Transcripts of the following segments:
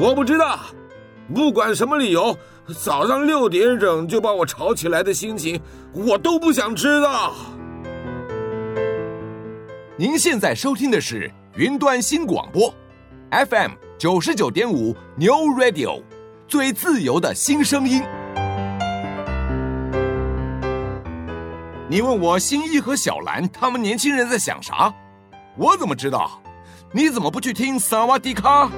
我不知道，不管什么理由，早上六点整就把我吵起来的心情，我都不想知道。您现在收听的是云端新广播，FM 九十九点五 New Radio，最自由的新声音。你问我新一和小兰他们年轻人在想啥？我怎么知道？你怎么不去听萨瓦迪卡？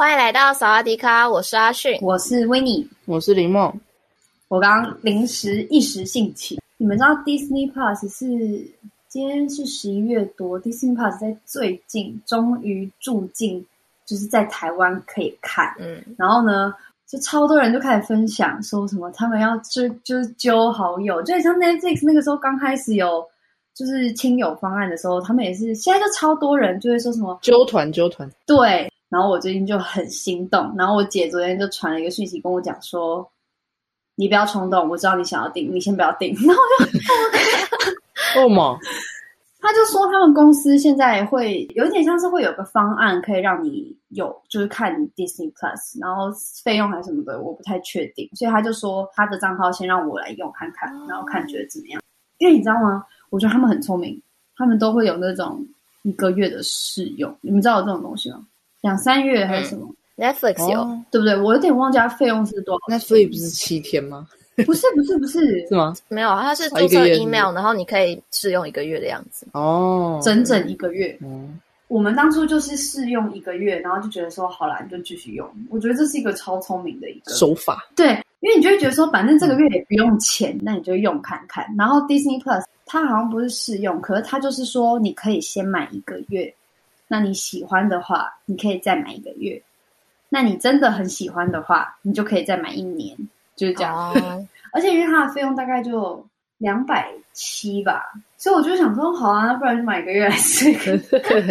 欢迎来到萨瓦迪卡，我是阿迅，我是维尼，我是林梦。我刚刚临时一时兴起，你们知道 Disney Plus 是今天是十一月多，Disney Plus 在最近终于住进，就是在台湾可以看。嗯，然后呢，就超多人就开始分享，说什么他们要就就是揪好友，就像 Netflix 那个时候刚开始有就是亲友方案的时候，他们也是现在就超多人就会说什么揪团揪团，对。然后我最近就很心动，然后我姐昨天就传了一个讯息跟我讲说：“你不要冲动，我知道你想要订，你先不要订。”然后我就 为什么？他就说他们公司现在会有点像是会有个方案可以让你有就是看 Disney Plus，然后费用还是什么的，我不太确定，所以他就说他的账号先让我来用看看，然后看觉得怎么样。因为你知道吗？我觉得他们很聪明，他们都会有那种一个月的试用，你们知道有这种东西吗？两三月还是什么、嗯、？Netflix 有、哦、对不对？我有点忘记它费用是多少。Netflix 不是七天吗？不是不是不是是吗？没有，它是注册 email，然后你可以试用一个月的样子。哦，整整一个月。嗯，我们当初就是试用一个月，然后就觉得说好啦，你就继续用。我觉得这是一个超聪明的一个手法。对，因为你就会觉得说，反正这个月也不用钱，嗯、那你就用看看。然后 Disney Plus 它好像不是试用，可是它就是说你可以先买一个月。那你喜欢的话，你可以再买一个月。那你真的很喜欢的话，你就可以再买一年，就是这样。Oh. 而且因为它的费用大概就两百七吧，所以我就想说，好啊，那不然就买一个月来试。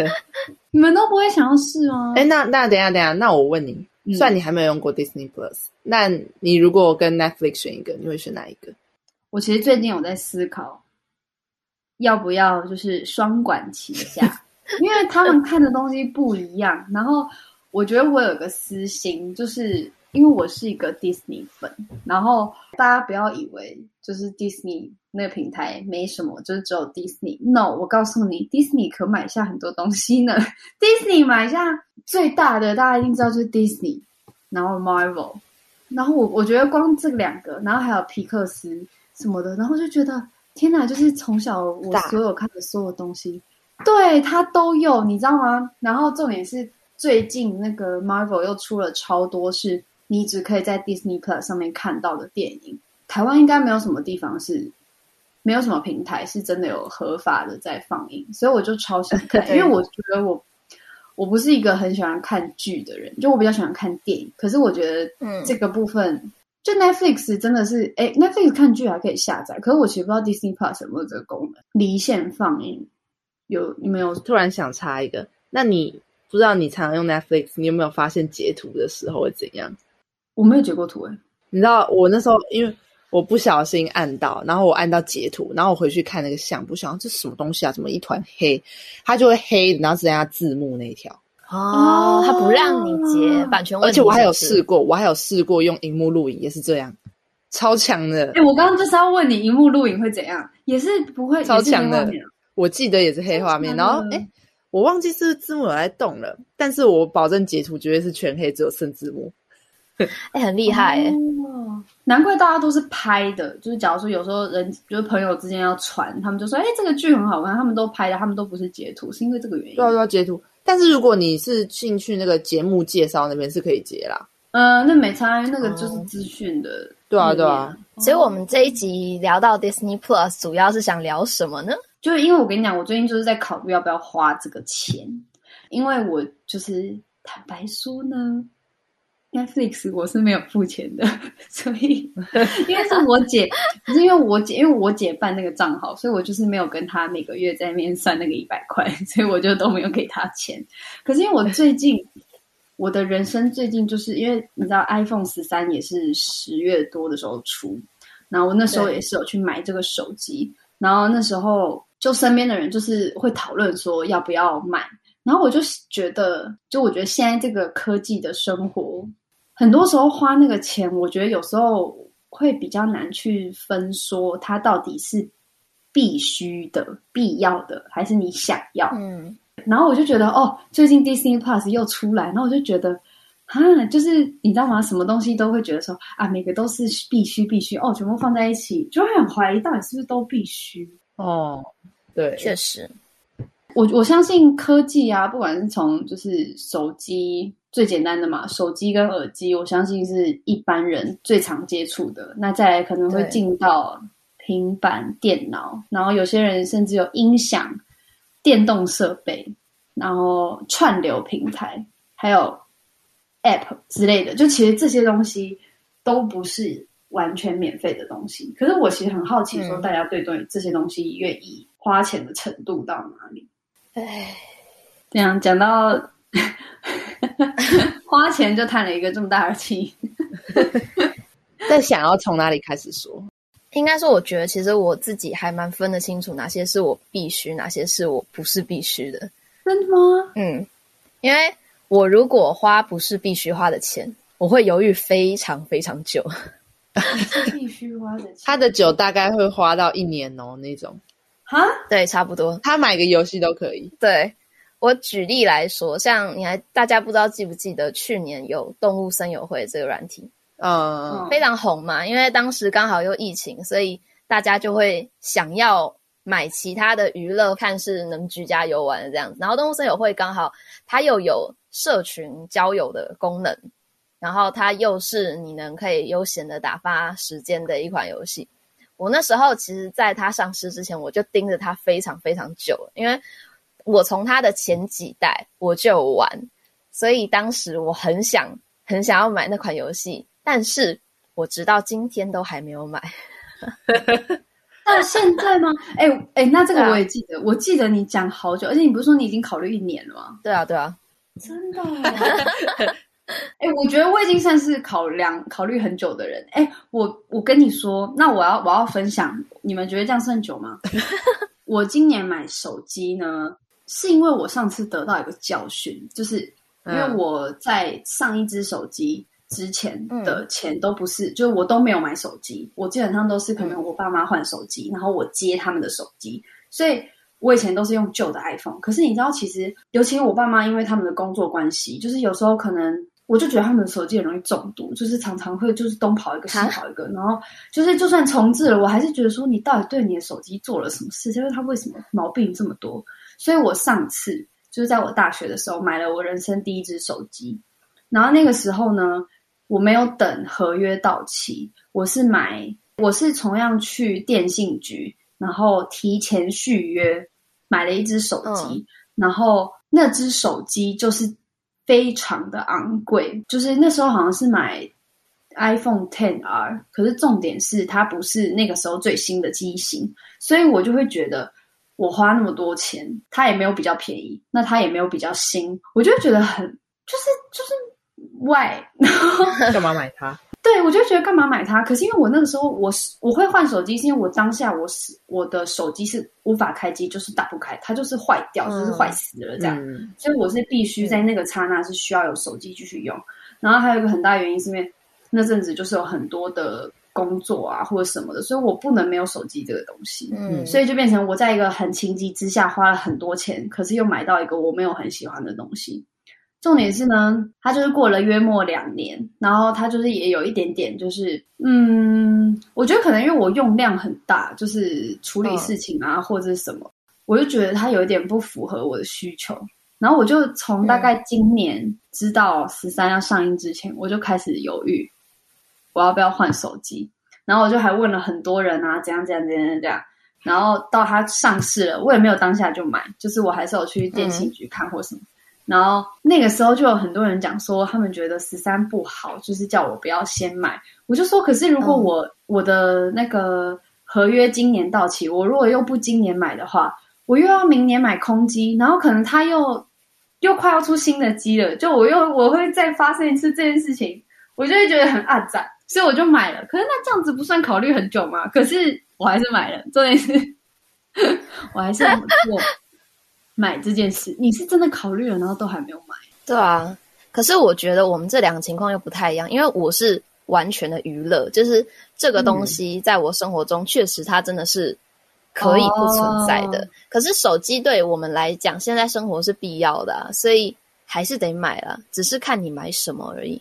你们都不会想要试吗？哎，那那等一下等一下，那我问你，嗯、虽然你还没有用过 Disney Plus，那你如果跟 Netflix 选一个，你会选哪一个？我其实最近有在思考，要不要就是双管齐下。因为他们看的东西不一样，然后我觉得我有个私心，就是因为我是一个 Disney 粉，然后大家不要以为就是 Disney 那个平台没什么，就是只有 Disney。No，我告诉你，Disney 可买下很多东西呢。Disney 买下最大的，大家一定知道就是 Disney，然后 Marvel，然后我我觉得光这两个，然后还有皮克斯什么的，然后就觉得天哪，就是从小我所有看的所有东西。对，它都有，你知道吗？然后重点是最近那个 Marvel 又出了超多是你只可以在 Disney Plus 上面看到的电影。台湾应该没有什么地方是，没有什么平台是真的有合法的在放映，所以我就超想看，因为我觉得我我不是一个很喜欢看剧的人，就我比较喜欢看电影。可是我觉得，嗯，这个部分、嗯、就 Netflix 真的是，哎，Netflix 看剧还可以下载，可是我其实不知道 Disney Plus 有没有这个功能，离线放映。有你没有突然想插一个？那你不知道你常常用 Netflix，你有没有发现截图的时候会怎样？我没有截过图诶。你知道我那时候因为我不小心按到，然后我按到截图，然后我回去看那个相簿，想这是什么东西啊？怎么一团黑？它就会黑，然后只剩下字幕那一条。哦，它不让你截版权问题。而且我还有试过，我还有试过用荧幕录影，也是这样，超强的。哎，我刚刚就是要问你，荧幕录影会怎样？也是不会，超强的。我记得也是黑画面，然后哎，我忘记是字幕有在动了，但是我保证截图绝对是全黑，只有剩字幕。哎，很厉害哎、哦！难怪大家都是拍的，就是假如说有时候人就是朋友之间要传，他们就说哎，这个剧很好看，他们都拍的，他们都不是截图，是因为这个原因。对啊，要截图。但是如果你是进去那个节目介绍那边是可以截啦。嗯、呃，那没差，那个就是资讯的、哦。对啊，对啊。所以我们这一集聊到 Disney Plus，主要是想聊什么呢？就是因为我跟你讲，我最近就是在考虑要不要花这个钱，因为我就是坦白说呢，Netflix 我是没有付钱的，所以 因为是我姐，不是因为我姐，因为我姐办那个账号，所以我就是没有跟她每个月在那边算那个一百块，所以我就都没有给她钱。可是因为我最近，我的人生最近就是因为你知道 iPhone 十三也是十月多的时候出，然后我那时候也是有去买这个手机，然后那时候。就身边的人就是会讨论说要不要买，然后我就觉得，就我觉得现在这个科技的生活，很多时候花那个钱，我觉得有时候会比较难去分说它到底是必须的、必要的，还是你想要。嗯，然后我就觉得，哦，最近 Disney Plus 又出来，然后我就觉得，啊，就是你知道吗？什么东西都会觉得说啊，每个都是必须必须哦，全部放在一起，就会很怀疑到底是不是都必须。哦，对，确实，我我相信科技啊，不管是从就是手机最简单的嘛，手机跟耳机，我相信是一般人最常接触的。那再来可能会进到平板电脑，然后有些人甚至有音响、电动设备，然后串流平台，还有 App 之类的。就其实这些东西都不是。完全免费的东西，可是我其实很好奇，说大家对对这些东西愿意花钱的程度到哪里？哎，这样讲到 花钱就叹了一个这么大的气。但想要从哪里开始说？应该说，我觉得其实我自己还蛮分得清楚，哪些是我必须，哪些是我不是必须的。真的吗？嗯，因为我如果花不是必须花的钱，我会犹豫非常非常久。必须花的钱，他的酒大概会花到一年哦，那种。哈，对，差不多。他买个游戏都可以。对，我举例来说，像你还大家不知道记不记得去年有动物森友会这个软体，嗯，非常红嘛，因为当时刚好又疫情，所以大家就会想要买其他的娱乐，看是能居家游玩的这样子。然后动物森友会刚好它又有社群交友的功能。然后它又是你能可以悠闲的打发时间的一款游戏。我那时候其实，在它上市之前，我就盯着它非常非常久了，因为我从它的前几代我就有玩，所以当时我很想很想要买那款游戏，但是我直到今天都还没有买。那现在吗？哎哎，那这个我也记得，啊、我记得你讲好久，而且你不是说你已经考虑一年了吗？对啊，对啊，真的。哎、欸，我觉得我已经算是考量考虑很久的人。哎、欸，我我跟你说，那我要我要分享，你们觉得这样算久吗？我今年买手机呢，是因为我上次得到一个教训，就是因为我在上一支手机之前的钱都不是，嗯、就是我都没有买手机，我基本上都是可能我爸妈换手机，然后我接他们的手机，所以我以前都是用旧的 iPhone。可是你知道，其实尤其我爸妈因为他们的工作关系，就是有时候可能。我就觉得他们的手机很容易中毒，就是常常会就是东跑一个西跑一个，然后就是就算重置了，我还是觉得说你到底对你的手机做了什么事？就是他为什么毛病这么多？所以我上次就是在我大学的时候买了我人生第一只手机，然后那个时候呢，我没有等合约到期，我是买我是同样去电信局，然后提前续约买了一只手机，嗯、然后那只手机就是。非常的昂贵，就是那时候好像是买 iPhone Ten R，可是重点是它不是那个时候最新的机型，所以我就会觉得我花那么多钱，它也没有比较便宜，那它也没有比较新，我就觉得很就是就是 why 干嘛买它？对，我就觉得干嘛买它？可是因为我那个时候我是我会换手机，是因为我当下我是我的手机是无法开机，就是打不开，它就是坏掉，就是坏死了这样。嗯、所以我是必须在那个刹那是需要有手机继续用。嗯、然后还有一个很大原因是因为那阵子就是有很多的工作啊或者什么的，所以我不能没有手机这个东西。嗯，所以就变成我在一个很情急之下花了很多钱，可是又买到一个我没有很喜欢的东西。重点是呢，他就是过了约莫两年，然后他就是也有一点点，就是嗯，我觉得可能因为我用量很大，就是处理事情啊、哦、或者是什么，我就觉得他有一点不符合我的需求。然后我就从大概今年知道十三要上映之前，嗯、我就开始犹豫，我要不要换手机。然后我就还问了很多人啊，怎样怎样怎样怎样。然后到它上市了，我也没有当下就买，就是我还是有去电信局看或什么。嗯然后那个时候就有很多人讲说，他们觉得十三不好，就是叫我不要先买。我就说，可是如果我、嗯、我的那个合约今年到期，我如果又不今年买的话，我又要明年买空机，然后可能他又又快要出新的机了，就我又我会再发生一次这件事情，我就会觉得很暗战，所以我就买了。可是那这样子不算考虑很久吗？可是我还是买了，重点是 我还是要做买这件事。你是真的考虑了，然后都还没有买？对啊，可是我觉得我们这两个情况又不太一样，因为我是完全的娱乐，就是这个东西在我生活中确实它真的是可以不存在的。哦、可是手机对我们来讲，现在生活是必要的、啊，所以还是得买了，只是看你买什么而已。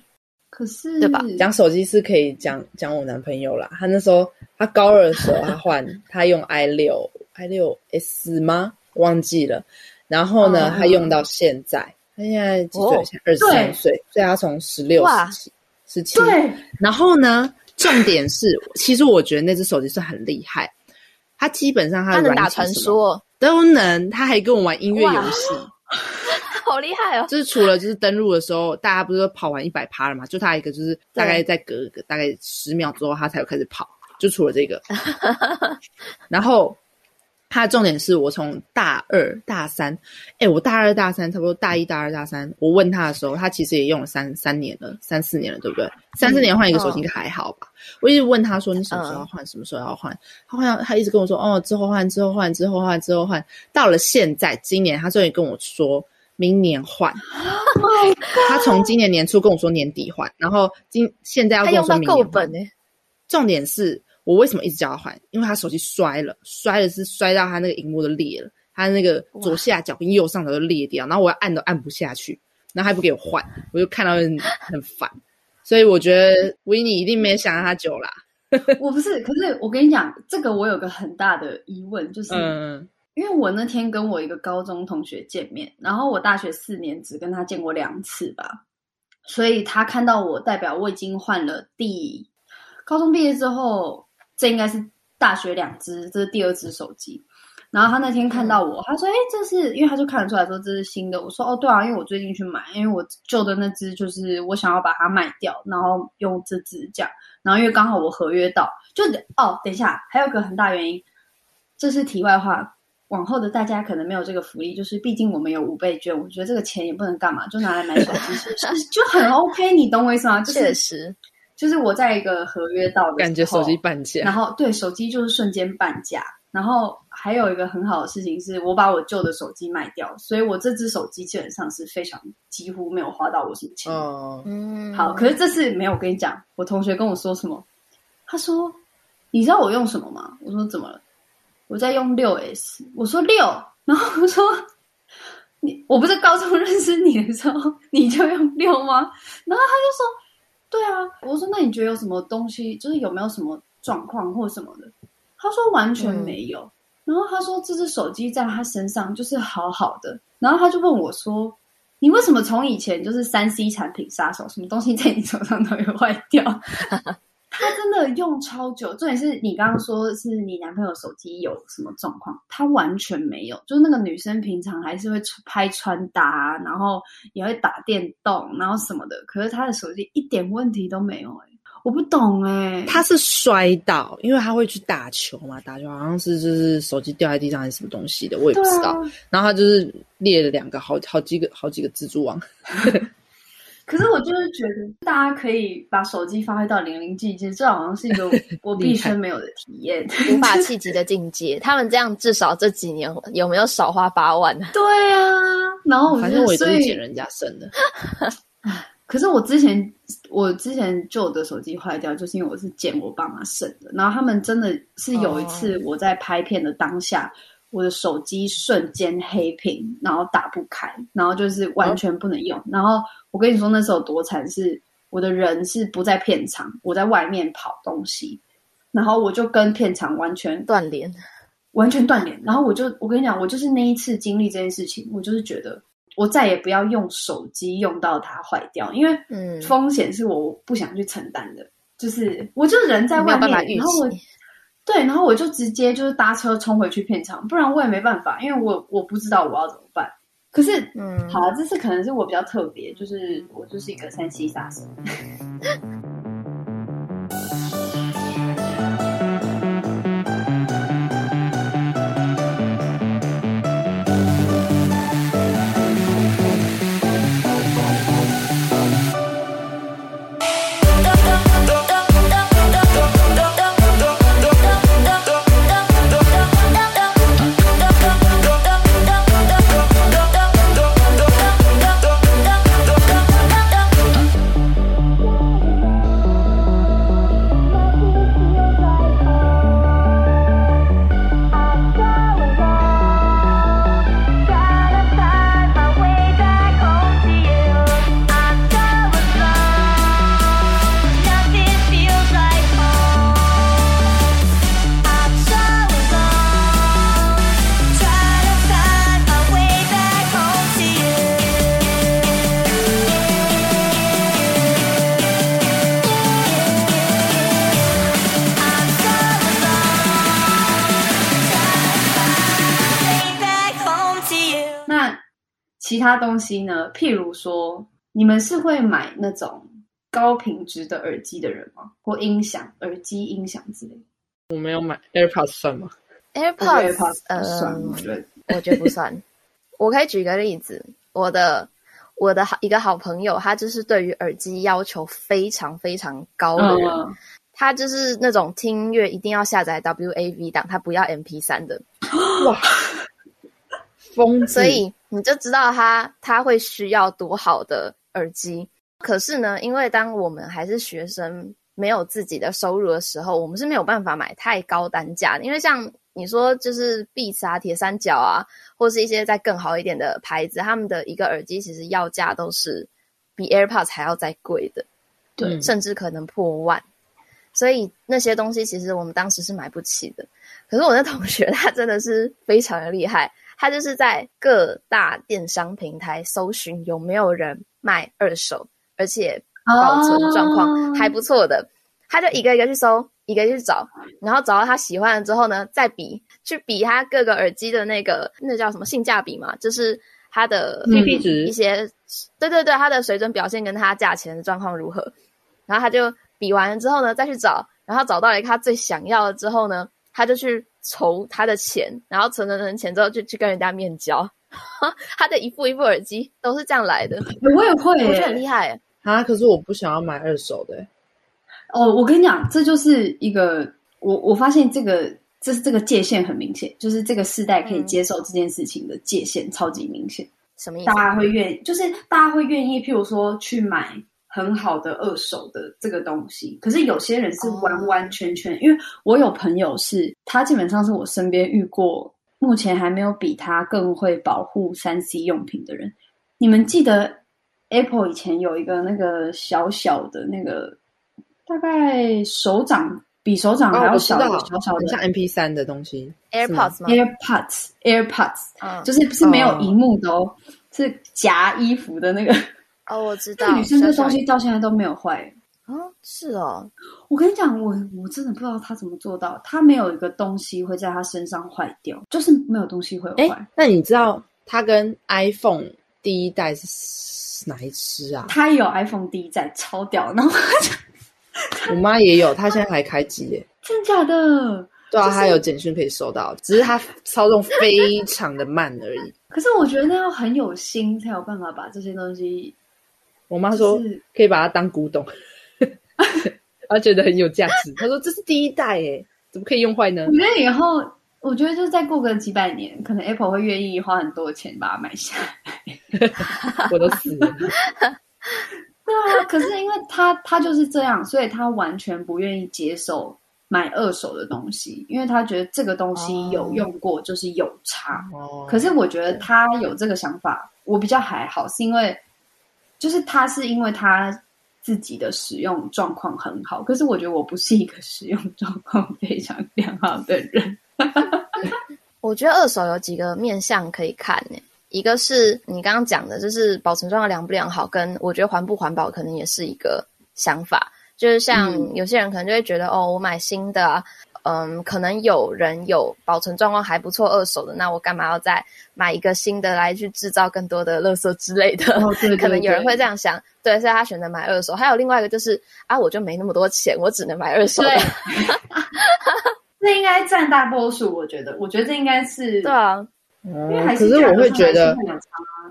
可是，对吧？讲手机是可以讲讲我男朋友啦。他那时候他高二的时候，他换他用 i 六 i 六 s 吗？忘记了。然后呢，哦、他用到现在，他现在几岁？二十三岁。所以他从十六、十七、十七。对。然后呢，重点是，其实我觉得那只手机是很厉害。他基本上他能打传说，都能。他还跟我玩音乐游戏。好厉害哦！就是除了就是登录的时候，大家不是都跑完一百趴了嘛？就他一个就是大概在隔个大概十秒之后，他才有开始跑。就除了这个，然后他的重点是我从大二大三，哎，我大二大三差不多大一大二大三，我问他的时候，他其实也用了三三年了，三四年了，对不对？三四年换一个手机应该还好吧？嗯、我一直问他说：“你什么时候要换？嗯、什么时候要换？”他好像他一直跟我说：“哦，之后换，之后换，之后换，之后换。”到了现在，今年他终于跟我说。明年换，oh、他从今年年初跟我说年底换，然后今现在要跟我说明年换。重点是我为什么一直叫他换？因为他手机摔了，摔了是摔到他那个荧幕都裂了，他那个左下角跟右上角都裂掉，然后我要按都按不下去，然后还不给我换，我就看到很很烦。所以我觉得维尼一定没想到他久啦。我不是，可是我跟你讲，这个我有个很大的疑问，就是。嗯因为我那天跟我一个高中同学见面，然后我大学四年只跟他见过两次吧，所以他看到我，代表我已经换了第高中毕业之后，这应该是大学两只，这是第二只手机。然后他那天看到我，他说：“哎，这是因为他就看得出来说这是新的。”我说：“哦，对啊，因为我最近去买，因为我旧的那只就是我想要把它卖掉，然后用这支这样。然后因为刚好我合约到，就哦，等一下，还有个很大原因，这是题外话。”往后的大家可能没有这个福利，就是毕竟我们有五倍券，我觉得这个钱也不能干嘛，就拿来买手机，就很 OK，你懂我意思吗？就是、确实，就是我在一个合约到的，感觉手机半价，然后对手机就是瞬间半价，然后还有一个很好的事情是我把我旧的手机卖掉，所以我这只手机基本上是非常几乎没有花到我什么钱。哦，嗯，好，可是这次没有，我跟你讲，我同学跟我说什么？他说：“你知道我用什么吗？”我说：“怎么了？”我在用六 S，我说六，然后我说你，我不是高中认识你的时候你就用六吗？然后他就说，对啊，我说那你觉得有什么东西，就是有没有什么状况或什么的？他说完全没有，嗯、然后他说这只手机在他身上就是好好的，然后他就问我说，你为什么从以前就是三 C 产品杀手，什么东西在你手上都会坏掉？他真的用超久，重点是你刚刚说是你男朋友手机有什么状况，他完全没有。就是那个女生平常还是会拍穿搭，然后也会打电动，然后什么的。可是他的手机一点问题都没有、欸，哎，我不懂哎、欸。他是摔倒，因为他会去打球嘛，打球好像是就是手机掉在地上还是什么东西的，我也不知道。啊、然后他就是裂了两个，好好几个好几个蜘蛛网。可是我就是觉得，大家可以把手机发挥到淋漓尽致，这好像是一个 我毕生没有的体验，害无法企及的境界。他们这样至少这几年有没有少花八万呢？对啊，然后我反正我也是捡人家剩的。可是我之前我之前旧的手机坏掉，就是因为我是捡我爸妈剩的。然后他们真的是有一次我在拍片的当下。哦我的手机瞬间黑屏，然后打不开，然后就是完全不能用。哦、然后我跟你说那时候多惨，是我的人是不在片场，我在外面跑东西，然后我就跟片场完全断联，完全断联。然后我就我跟你讲，我就是那一次经历这件事情，我就是觉得我再也不要用手机用到它坏掉，因为嗯，风险是我不想去承担的。就是我就人在外面，然后我。对，然后我就直接就是搭车冲回去片场，不然我也没办法，因为我我不知道我要怎么办。可是，嗯，好啊，这次可能是我比较特别，就是我就是一个三七杀手。其他东西呢？譬如说，你们是会买那种高品质的耳机的人吗？或音响、耳机、音响之类的？我没有买 AirPods 算吗？AirPods, AirPods 呃，算，我觉得我觉得不算。我可以举个例子，我的我的好一个好朋友，他就是对于耳机要求非常非常高的人。嗯他就是那种听音乐一定要下载 WAV 档，他不要 MP3 的。哇，疯！所以你就知道他他会需要多好的耳机。可是呢，因为当我们还是学生，没有自己的收入的时候，我们是没有办法买太高单价的。因为像你说，就是 Beats 啊、铁三角啊，或是一些再更好一点的牌子，他们的一个耳机其实要价都是比 AirPods 还要再贵的，对，甚至可能破万。所以那些东西其实我们当时是买不起的。可是我那同学 他真的是非常的厉害，他就是在各大电商平台搜寻有没有人卖二手，而且保存状况还不错的，哦、他就一个一个去搜，一个去找，然后找到他喜欢了之后呢，再比去比他各个耳机的那个那叫什么性价比嘛，就是它的 CP 值一些，嗯、对对对，它的水准表现跟它价钱的状况如何，然后他就。比完了之后呢，再去找，然后找到了一个他最想要的之后呢，他就去筹他的钱，然后存了存钱之后，就去跟人家面交。他的一副一副耳机都是这样来的。我也会，我觉得很厉害啊！可是我不想要买二手的。哦，我跟你讲，这就是一个我我发现这个这是这个界限很明显，就是这个世代可以接受这件事情的界限、嗯、超级明显。什么意思？大家会愿意，就是大家会愿意，譬如说去买。很好的二手的这个东西，可是有些人是完完全全，oh. 因为我有朋友是，他基本上是我身边遇过目前还没有比他更会保护三 C 用品的人。你们记得 Apple 以前有一个那个小小的那个，大概手掌比手掌还要小的小小的，像 MP 三的东西，AirPods 吗？AirPods，AirPods，、嗯、就是不是没有荧幕的哦，oh. 是夹衣服的那个。哦，我知道。女生这东西到现在都没有坏。啊，是哦。我跟你讲，我我真的不知道她怎么做到，她没有一个东西会在她身上坏掉，就是没有东西会坏。那你知道他跟 iPhone 第一代是哪一支啊？他也有 iPhone 第一代，超屌。然 后我妈也有，她现在还开机耶。真假的？对啊，她、就是、有简讯可以收到，只是她操纵非常的慢而已。可是我觉得那要很有心才有办法把这些东西。我妈说可以把它当古董，她觉得很有价值。她说这是第一代诶，怎么可以用坏呢？我觉得以后，我觉得就是再过个几百年，可能 Apple 会愿意花很多钱把它买下来。我都死了。对啊，可是因为他他就是这样，所以他完全不愿意接受买二手的东西，因为他觉得这个东西有用过就是有差。哦。可是我觉得他有这个想法，我比较还好，是因为。就是他是因为他自己的使用状况很好，可是我觉得我不是一个使用状况非常良好的人。我觉得二手有几个面向可以看呢，一个是你刚刚讲的，就是保存状况良不良好，跟我觉得环不环保可能也是一个想法。就是像有些人可能就会觉得，嗯、哦，我买新的啊。嗯，可能有人有保存状况还不错二手的，那我干嘛要再买一个新的来去制造更多的垃圾之类的？哦、对对 对，可能有人会这样想，对，所以他选择买二手。还有另外一个就是啊，我就没那么多钱，我只能买二手的。那应该占大多数，我觉得，我觉得这应该是 对啊。因为还是可是我会觉得，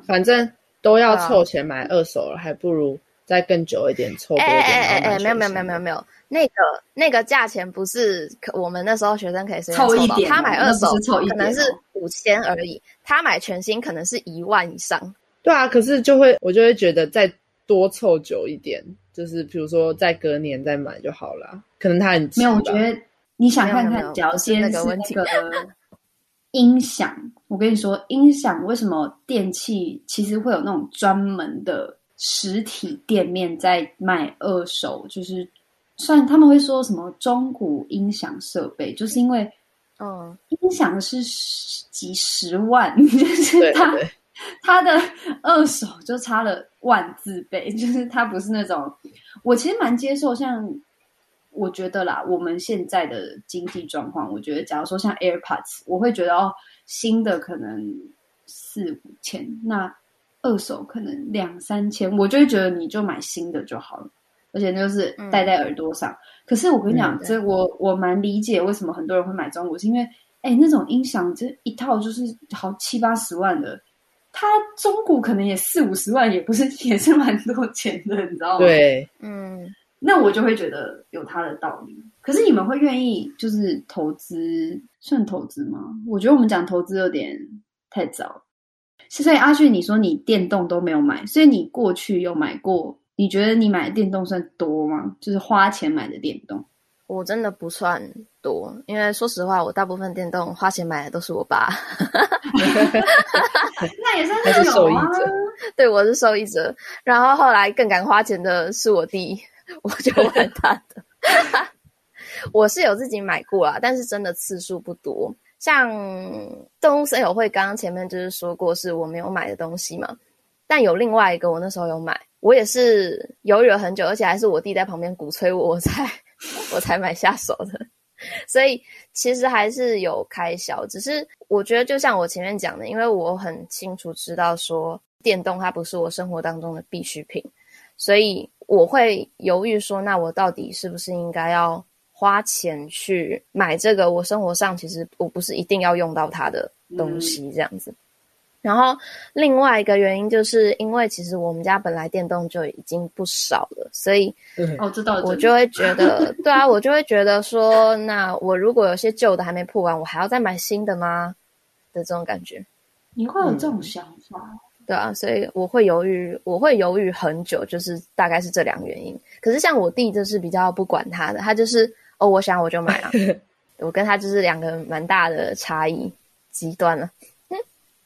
反正都要凑钱买二手了，还不如再更久一点凑多一点。哎哎哎哎，没有没有没有没有没有。那个那个价钱不是我们那时候学生可以随便凑一点，他买二手可能是五千而已，他买全新可能是一万以上。对啊，可是就会我就会觉得再多凑久一点，就是比如说再隔年再买就好了。可能他很没有，我觉得你想看看，只要先是那个 音响。我跟你说，音响为什么电器其实会有那种专门的实体店面在卖二手，就是。算他们会说什么中古音响设备，就是因为，嗯，音响是十几十万，就是它它的二手就差了万字倍，就是它不是那种。我其实蛮接受，像我觉得啦，我们现在的经济状况，我觉得假如说像 AirPods，我会觉得哦，新的可能四五千，那二手可能两三千，我就会觉得你就买新的就好了，而且就是戴在耳朵上。嗯、可是我跟你讲，嗯、这我我蛮理解为什么很多人会买中古，是因为哎，那种音响这一套就是好七八十万的，它中古可能也四五十万，也不是也是蛮多钱的，你知道吗？对，嗯，那我就会觉得有它的道理。可是你们会愿意就是投资，算投资吗？我觉得我们讲投资有点太早。所以阿俊，你说你电动都没有买，所以你过去有买过？你觉得你买的电动算多吗？就是花钱买的电动？我真的不算多，因为说实话，我大部分电动花钱买的都是我爸。那也算是受益者。对，我是受益者。然后后来更敢花钱的是我弟，我就玩他的。我是有自己买过啊，但是真的次数不多。像动物森友会刚刚前面就是说过是我没有买的东西嘛，但有另外一个我那时候有买，我也是犹豫了很久，而且还是我弟在旁边鼓吹我，我才 我才买下手的，所以其实还是有开销，只是我觉得就像我前面讲的，因为我很清楚知道说电动它不是我生活当中的必需品，所以我会犹豫说，那我到底是不是应该要花钱去买这个，我生活上其实我不是一定要用到它的东西这样子。嗯、然后另外一个原因就是因为其实我们家本来电动就已经不少了，所以哦，知道，我就会觉得，对啊，我就会觉得说，那我如果有些旧的还没破完，我还要再买新的吗？的这种感觉，你会有这种想法？嗯、对啊，所以我会犹豫，我会犹豫很久，就是大概是这两个原因。可是像我弟就是比较不管他的，他就是。哦，我想我就买了。我跟他就是两个蛮大的差异，极端了。嗯，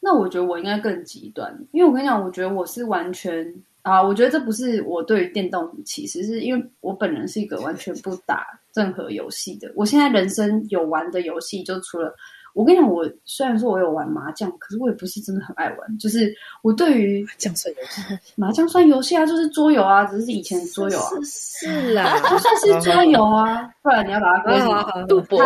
那我觉得我应该更极端，因为我跟你讲，我觉得我是完全啊，我觉得这不是我对于电动其实是因为我本人是一个完全不打任何游戏的。我现在人生有玩的游戏就除了。我跟你讲，我虽然说我有玩麻将，可是我也不是真的很爱玩。就是我对于麻将算游戏，麻将算游戏啊，就是桌游啊，只是以前桌游啊。是，是啦，就算是桌游啊，不然你要把它归什么？赌博，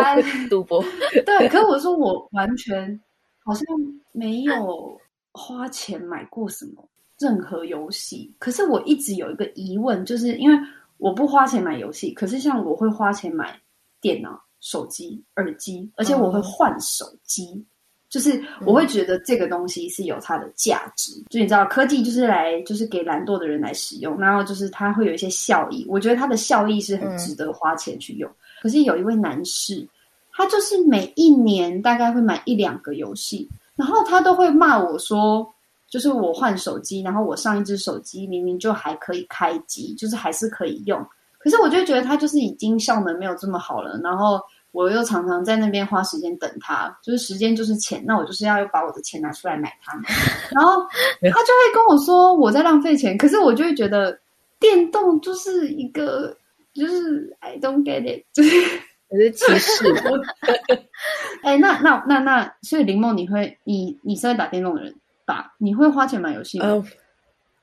赌博。对，可是我说我完全好像没有花钱买过什么任何游戏。可是我一直有一个疑问，就是因为我不花钱买游戏，可是像我会花钱买电脑。手机、耳机，而且我会换手机，嗯、就是我会觉得这个东西是有它的价值。嗯、就你知道，科技就是来，就是给懒惰的人来使用，然后就是它会有一些效益。我觉得它的效益是很值得花钱去用。嗯、可是有一位男士，他就是每一年大概会买一两个游戏，然后他都会骂我说，就是我换手机，然后我上一只手机明明就还可以开机，就是还是可以用。可是我就觉得他就是已经效能没有这么好了，然后我又常常在那边花时间等他，就是时间就是钱，那我就是要把我的钱拿出来买它嘛。然后他就会跟我说我在浪费钱，可是我就会觉得电动就是一个就是 I don't get it，就是我是歧视。哎、欸，那那那那，所以林梦，你会你你是会打电动的人吧？你会花钱买游戏吗？呃，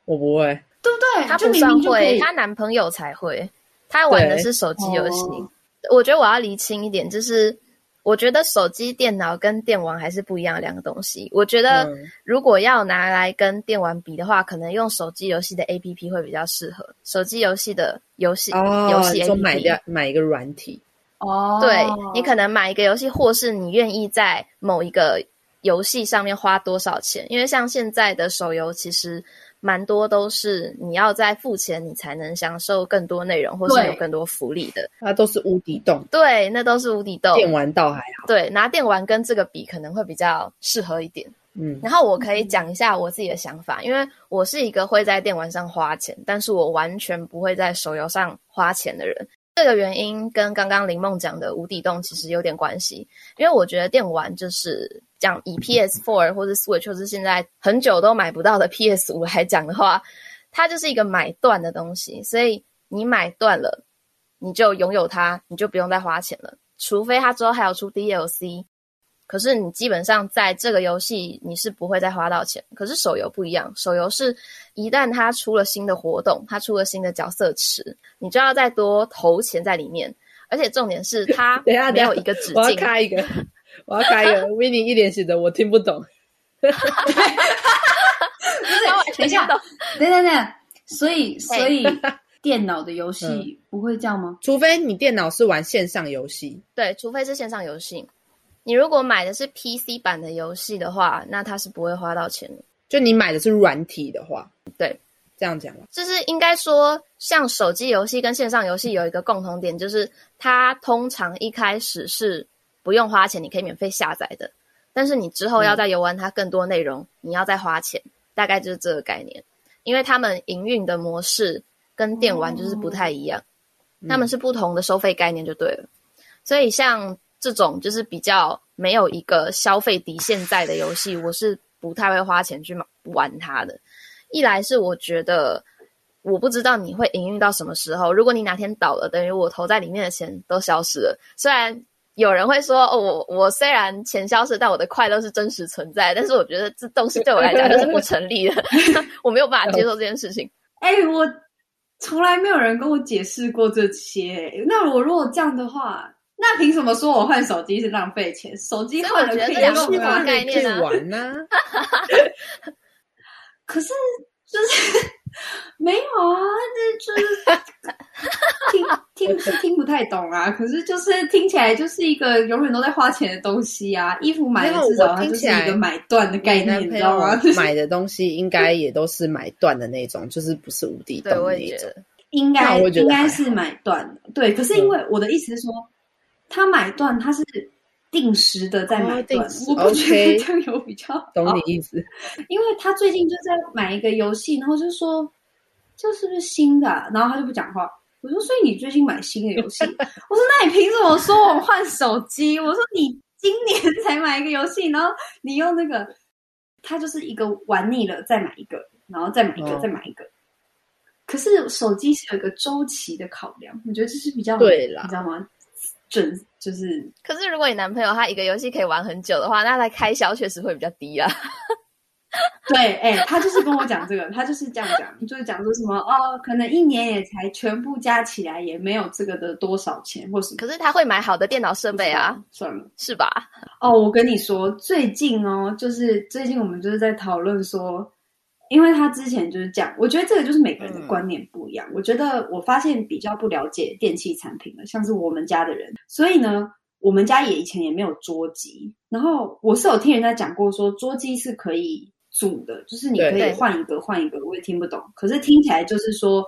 我不会，对不对？他不算会，她男朋友才会。他玩的是手机游戏，哦、我觉得我要厘清一点，就是我觉得手机、电脑跟电玩还是不一样的两个东西。我觉得如果要拿来跟电玩比的话，可能用手机游戏的 APP 会比较适合。手机游戏的游戏游戏 APP，买一买一个软体哦，对，你可能买一个游戏，或是你愿意在某一个游戏上面花多少钱？因为像现在的手游，其实。蛮多都是你要再付钱，你才能享受更多内容，或是有更多福利的。它都是无底洞，对，那都是无底洞。电玩倒还好，对，拿电玩跟这个比，可能会比较适合一点。嗯，然后我可以讲一下我自己的想法，因为我是一个会在电玩上花钱，但是我完全不会在手游上花钱的人。这个原因跟刚刚林梦讲的无底洞其实有点关系，因为我觉得电玩就是讲以 PS4 或者 Switch 或是现在很久都买不到的 PS5 来讲的话，它就是一个买断的东西，所以你买断了，你就拥有它，你就不用再花钱了，除非它之后还要出 DLC。可是你基本上在这个游戏你是不会再花到钱，可是手游不一样，手游是一旦它出了新的活动，它出了新的角色池，你就要再多投钱在里面，而且重点是它 没有一个止境。我要开一个，我要开一个。Winnie 一脸写的我听不懂。是，等一下，等等等，所以 所以电脑的游戏不会这样吗？除非你电脑是玩线上游戏，对，除非是线上游戏。你如果买的是 PC 版的游戏的话，那它是不会花到钱的。就你买的是软体的话，对，这样讲吧。就是应该说，像手机游戏跟线上游戏有一个共同点，就是它通常一开始是不用花钱，你可以免费下载的。但是你之后要再游玩它更多内容，嗯，你要再花钱，大概就是这个概念。因为他们营运的模式跟电玩就是不太一样，嗯，他们是不同的收费概念就对了。所以像。这种就是比较没有一个消费底线在的游戏，我是不太会花钱去玩它的。一来是我觉得我不知道你会营运到什么时候，如果你哪天倒了，等于我投在里面的钱都消失了。虽然有人会说，哦，我我虽然钱消失，但我的快乐是真实存在。但是我觉得这东西对我来讲就是不成立的，我没有办法接受这件事情。哎，我从来没有人跟我解释过这些。那我如果这样的话。那凭什么说我换手机是浪费钱？手机换了可以用啊，概念啊，玩呢。可是就是 没有啊，这就是听听是听不太懂啊。可是就是听起来就是一个永远都在花钱的东西啊。衣服买的至少它就是一个买断的概念，你知道吗？买的东西应该也都是买断的那种，就是不是无底洞的那种。应该应该是买断的，对。可是因为我的意思是说。他买断，他是定时的在买断，哦、我不觉得这样有比较好。懂你意思？因为他最近就在买一个游戏，然后就说这是不是新的、啊？然后他就不讲话。我说，所以你最近买新的游戏？我说，那你凭什么说我换手机？我说你今年才买一个游戏，然后你用那个，他就是一个玩腻了再买一个，然后再买一个，哦、再买一个。可是手机是有一个周期的考量，我觉得这是比较对了，你知道吗？准就是，可是如果你男朋友他一个游戏可以玩很久的话，那他开销确实会比较低啊。对，哎、欸，他就是跟我讲这个，他就是这样讲，就是讲说什么哦，可能一年也才全部加起来也没有这个的多少钱，或是可是他会买好的电脑设备啊，算了，是吧？哦，我跟你说，最近哦，就是最近我们就是在讨论说。因为他之前就是这样，我觉得这个就是每个人的观念不一样。嗯、我觉得我发现比较不了解电器产品的，像是我们家的人，所以呢，我们家也以前也没有桌机。然后我是有听人家讲过说，桌机是可以组的，就是你可以换一个换一个。我也听不懂，可是听起来就是说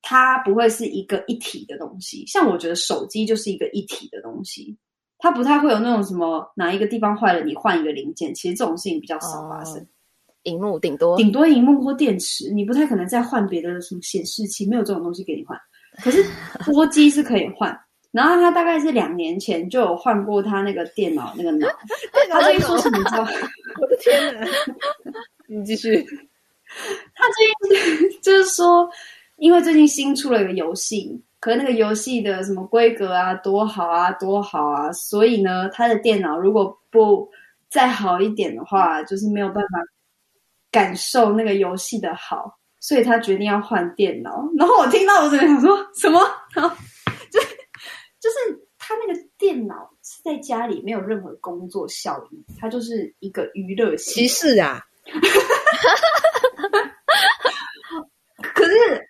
它不会是一个一体的东西。像我觉得手机就是一个一体的东西，它不太会有那种什么哪一个地方坏了你换一个零件。其实这种事情比较少发生。哦荧幕顶多顶多荧幕或电池，你不太可能再换别的什么显示器，没有这种东西给你换。可是桌机是可以换，然后他大概是两年前就有换过他那个电脑那个脑。他最近说什么？我的天哪！你继续。他最近就是说，因为最近新出了一个游戏，可是那个游戏的什么规格啊，多好啊，多好啊，所以呢，他的电脑如果不再好一点的话，就是没有办法。感受那个游戏的好，所以他决定要换电脑。然后我听到，我真的想说什么？然后 就就是他那个电脑是在家里没有任何工作效益，它就是一个娱乐性。歧视啊！可是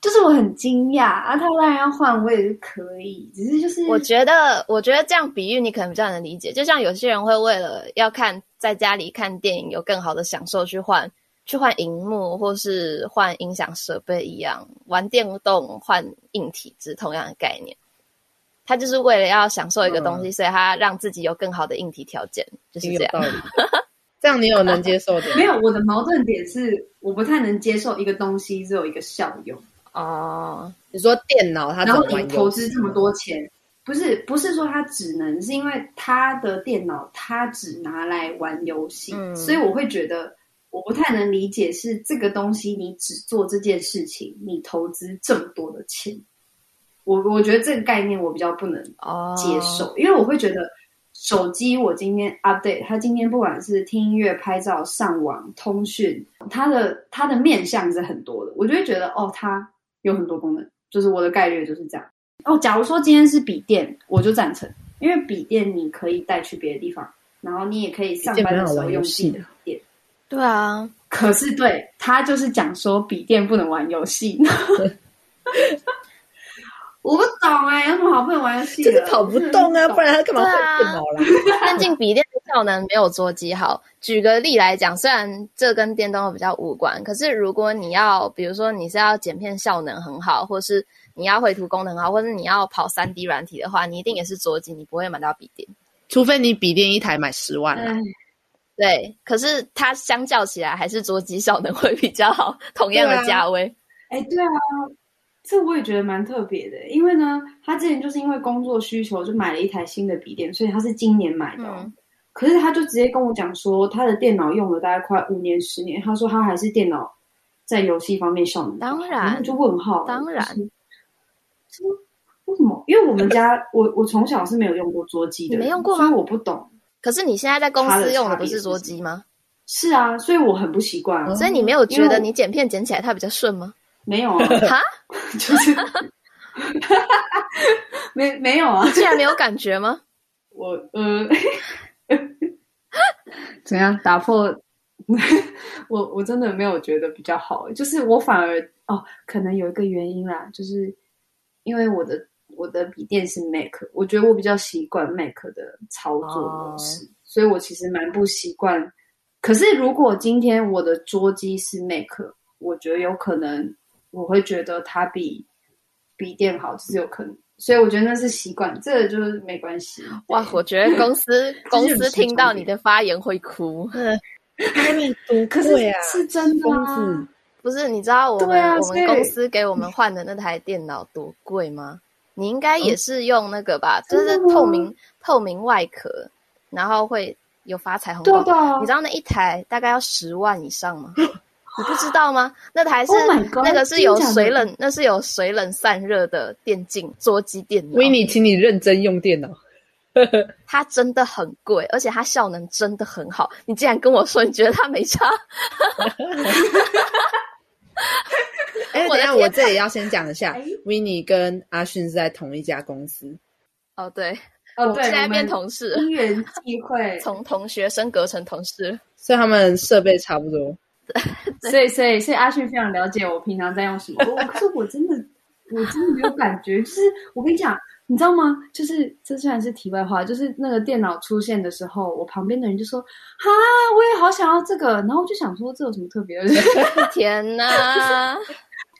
就是我很惊讶啊！他当然要换，我也是可以，只是就是我觉得，我觉得这样比喻你可能比较能理解。就像有些人会为了要看。在家里看电影有更好的享受，去换去换荧幕或是换音响设备一样，玩电动换硬体是同样的概念。他就是为了要享受一个东西，嗯、所以他让自己有更好的硬体条件，就是这样。这样你有能接受的？没有，我的矛盾点是我不太能接受一个东西只有一个效用。哦，你说电脑它，然后你投资这么多钱。不是，不是说他只能，是因为他的电脑他只拿来玩游戏，嗯，所以我会觉得我不太能理解，是这个东西你只做这件事情，你投资这么多的钱，我我觉得这个概念我比较不能接受，哦，因为我会觉得手机我今天 update，它今天不管是听音乐、拍照、上网、通讯，它的它的面向是很多的，我就会觉得哦，它有很多功能，就是我的概率就是这样。哦，假如说今天是笔电，我就赞成，因为笔电你可以带去别的地方，然后你也可以上班的时候用笔电。对啊，可是对他就是讲说笔电不能玩游戏。我不懂哎、欸，有什么好不能玩游戏？就是跑不动啊，不，然他干嘛会电脑啦？但进笔电的效能没有桌机好。举个例来讲，虽然这跟电动比较无关，可是如果你要，比如说你是要剪片效能很好，或是你要绘图功能好，或者你要跑三 D 软体的话，你一定也是桌机，你不会买到笔电，除非你笔电一台买十万了。对，可是它相较起来还是桌机效能会比较好，同样的价位。哎，对啊。这我也觉得蛮特别的，因为呢，他之前就是因为工作需求就买了一台新的笔电，所以他是今年买的。嗯、可是他就直接跟我讲说，他的电脑用了大概快五年、十年，他说他还是电脑在游戏方面效能。当然，就问号。当然？为什么？因为我们家我我从小是没有用过桌机的，你没用过吗？所以我不懂。可是你现在在公司用的不是桌机吗？是啊，所以我很不习惯、啊。所以你没有觉得你剪片剪起来它比较顺吗？没有啊，哈，就是 没没有啊，你竟然没有感觉吗？我呃，怎样打破？我我真的没有觉得比较好，就是我反而哦，可能有一个原因啦，就是因为我的我的笔电是 Mac，我觉得我比较习惯 Mac 的操作模式，哦、所以我其实蛮不习惯。可是如果今天我的桌机是 Mac，我觉得有可能。我会觉得它比笔电好，就是有可能，所以我觉得那是习惯，这个就是没关系。哇，我觉得公司 公司听到你的发言会哭。嗯，外面多贵啊，是真的啊。不是，你知道我们我们公司给我们换的那台电脑多贵吗？你应该也是用那个吧，就是透明透明外壳，然后会有发彩虹光。你知道那一台大概要十万以上吗？你不知道吗？那台是、oh、那个是有水冷，那是有水冷散热的电竞桌机电脑。维尼，请你认真用电脑。它真的很贵，而且它效能真的很好。你竟然跟我说你觉得它没差？哎，等下我这里要先讲一下，w i n n i e 跟阿迅是在同一家公司。哦，对，哦，对，现在变同事，因缘际会，从同学升格成同事，所以他们设备差不多。所以，所以，所以阿迅非常了解我平常在用什么。可是我真的，我真的没有感觉。就是我跟你讲，你知道吗？就是这虽然是题外话，就是那个电脑出现的时候，我旁边的人就说：“哈，我也好想要这个。”然后我就想说，这有什么特别的？天哪！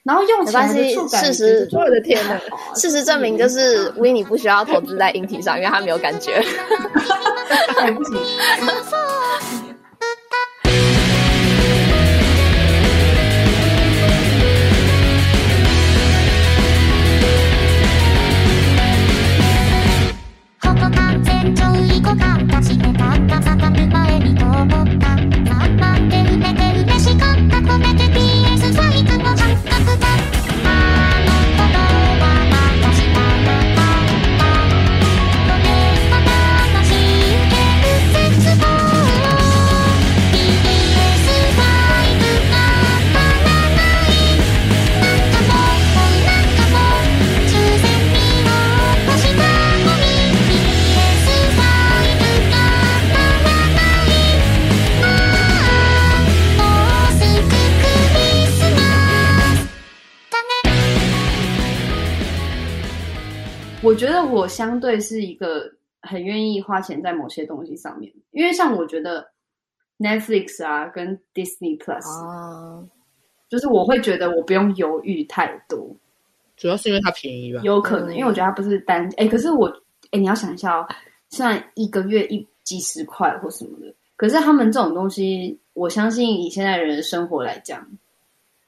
然后用起来的触感，事实，我的天哪！事实证明，就是 Winnie 不需要投资在硬体上，因为他没有感觉。不行。相对是一个很愿意花钱在某些东西上面，因为像我觉得 Netflix 啊跟 Disney Plus 啊，就是我会觉得我不用犹豫太多，主要是因为它便宜吧？有可能，因为我觉得它不是单哎，可是我哎，你要想一下哦，虽然一个月一几十块或什么的，可是他们这种东西，我相信以现在人的生活来讲，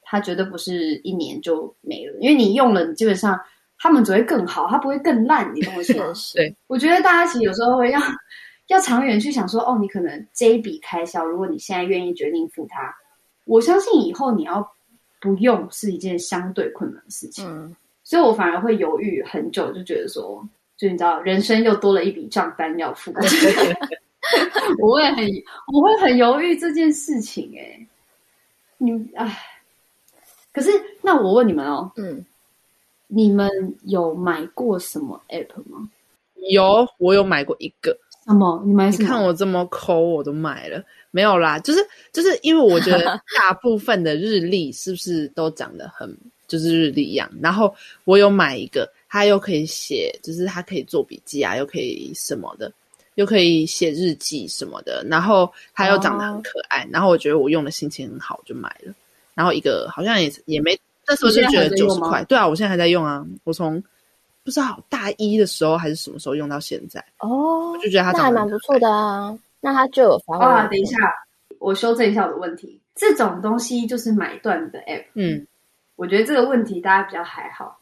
它绝对不是一年就没了，因为你用了，你基本上。他们只会更好，它不会更烂。你懂我意思吗？对，我觉得大家其实有时候会要 要长远去想说，哦，你可能这一笔开销，如果你现在愿意决定付它，我相信以后你要不用是一件相对困难的事情。嗯，所以我反而会犹豫很久，就觉得说，就你知道，人生又多了一笔账单要付。我会很我会很犹豫这件事情，欸，诶，你哎，可是那我问你们哦，嗯。你们有买过什么 app 吗？有，我有买过一个，什么？你买什么？你看我这么抠，我都买了。没有啦，就是就是因为我觉得 大部分的日历是不是都长得很就是日历一样？然后我有买一个，它又可以写，就是它可以做笔记啊，又可以什么的，又可以写日记什么的。然后它又长得很可爱，哦、然后我觉得我用的心情很好，就买了。然后一个好像也也没，那时候就觉得九十块。对啊，我现在还在用啊，我从不知道大一的时候还是什么时候用到现在。哦，我就觉得它还蛮不错的啊。那它就有发挥。啊，等一下，我修正一下我的问题。这种东西就是买断的 app。嗯，我觉得这个问题大家比较还好。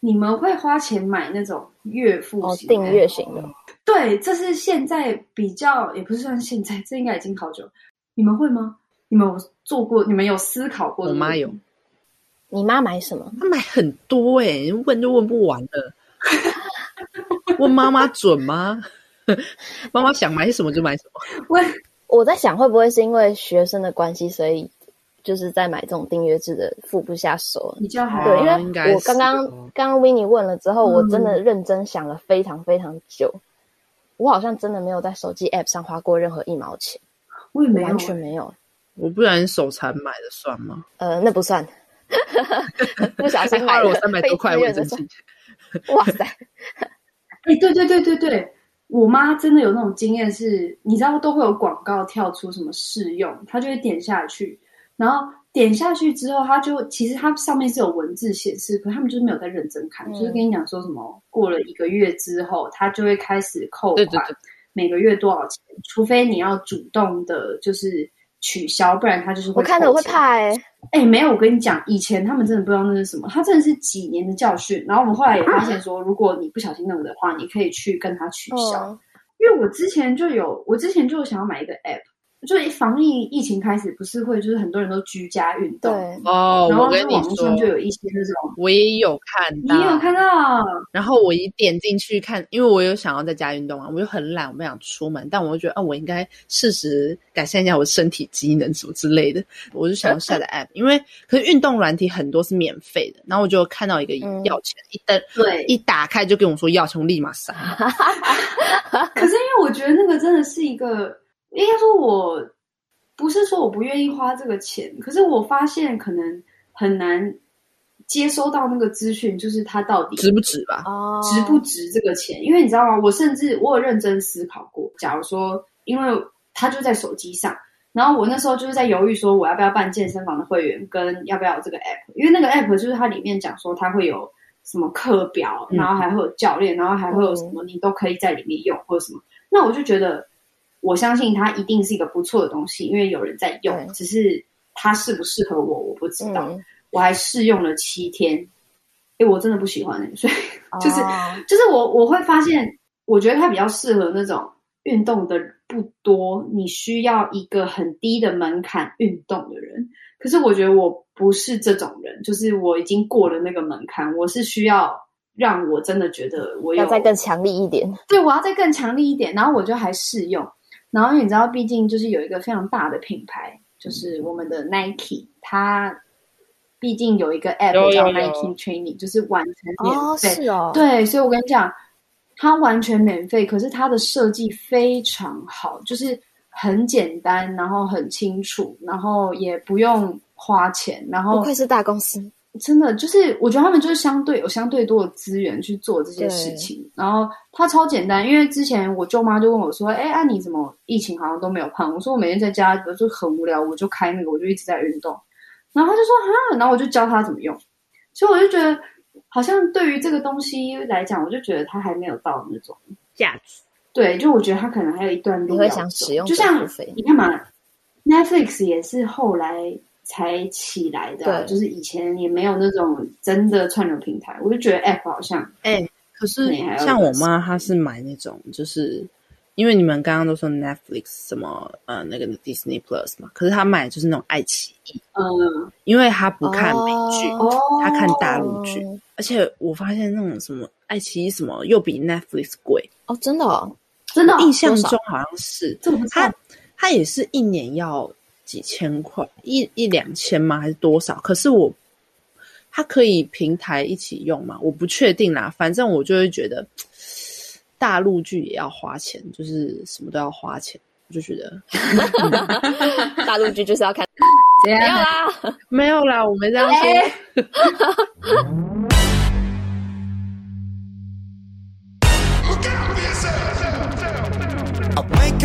你们会花钱买那种月付型的、订阅型的？对，这是现在比较，也不是算现在，这应该已经好久。你们会吗？你们有做过？你们有思考过？我妈有。你妈买什么？她买很多哎、欸，问就问不完了。问妈妈准吗？妈妈想买什么就买什么。我我在想，会不会是因为学生的关系，所以就是在买这种订阅制的付不下手。比较好，对，因为我刚刚刚刚 Winnie 问了之后，嗯、我真的认真想了非常非常久。我好像真的没有在手机 App 上花过任何一毛钱，我也没有，完全没有。我不然手残买的算吗？呃，那不算。不小心花了我三百多块，我真气。哇塞！哎、欸，对对对对对。我妈真的有那种经验，是你知道都会有广告跳出什么试用，她就会点下去，然后点下去之后，她就其实它上面是有文字显示，可他们就是没有在认真看，嗯、就是跟你讲说什么过了一个月之后，他就会开始扣款，对对对，每个月多少钱，除非你要主动的，就是。取消，不然他就是会。我看着我会怕哎、欸。哎、欸，没有，我跟你讲，以前他们真的不知道那是什么，他真的是几年的教训。然后我们后来也发现说，如果你不小心弄的话，你可以去跟他取消。嗯、因为我之前就有，我之前就想要买一个 app。就是防疫疫情开始，不是会就是很多人都居家运动，对哦。然后我跟你说，就有一些那种，我也有看到，你有看到。然后我一点进去看，因为我有想要在家运动啊，我就很懒，我不想出门，但我就觉得啊，我应该适时改善一下我的身体机能什么之类的，我就想要下载 app，因为可是运动软体很多是免费的，然后我就看到一个要钱，嗯、一登对一打开就跟我说要钱，我立马删。可是因为我觉得那个真的是一个。应该说，我不是说我不愿意花这个钱，可是我发现可能很难接收到那个资讯，就是它到底值不值吧？哦，值不值这个钱？因为你知道吗？我甚至我有认真思考过，假如说，因为它就在手机上，然后我那时候就是在犹豫说，我要不要办健身房的会员，跟要不要有这个 app？因为那个 app 就是它里面讲说，它会有什么课表，然后还会有教练，然后还会有什么，你都可以在里面用或者什么。那我就觉得。我相信它一定是一个不错的东西，因为有人在用，只是它适不适合我，我不知道。嗯、我还试用了七天，哎，我真的不喜欢、欸，所以 就是、哦、就是我我会发现，我觉得它比较适合那种运动的不多，你需要一个很低的门槛运动的人。可是我觉得我不是这种人，就是我已经过了那个门槛，我是需要让我真的觉得我要再更强力一点，对，我要再更强力一点，然后我就还试用。然后你知道，毕竟就是有一个非常大的品牌，就是我们的 Nike，它毕竟有一个 App 叫 Nike Training，就是完全免费。哦，是哦。对，所以我跟你讲，它完全免费，可是它的设计非常好，就是很简单，然后很清楚，然后也不用花钱，然后不愧是大公司。真的就是，我觉得他们就是相对有相对多的资源去做这些事情，然后它超简单。因为之前我舅妈就问我说：“哎，啊你怎么疫情好像都没有胖？”我说：“我每天在家就很无聊，我就开那个，我就一直在运动。”然后他就说：“哈。”然后我就教他怎么用。所以我就觉得，好像对于这个东西来讲，我就觉得它还没有到那种价值。对，就我觉得它可能还有一段路要走。你会想使用，就像你看嘛，Netflix 也是后来。才起来的、就是以前也没有那种真的串流平台，我就觉得 App 好像，哎、欸，可是像我妈她是买那种，就是因为你们刚刚都说 Netflix 什么呃那个 Disney Plus 嘛，可是她买就是那种爱奇艺，嗯，因为她不看美剧，她、哦、看大陆剧，哦、而且我发现那种什么爱奇艺什么又比 Netflix 贵哦，真的、哦，真的、哦，印象中好像是，这她她也是一年要。几千块，一一两千吗？还是多少？可是我，它可以平台一起用吗？我不确定啦。反正我就会觉得，大陆剧也要花钱，就是什么都要花钱，我就觉得 大陆剧就是要看。没有啦，没有啦，我没这样说。欸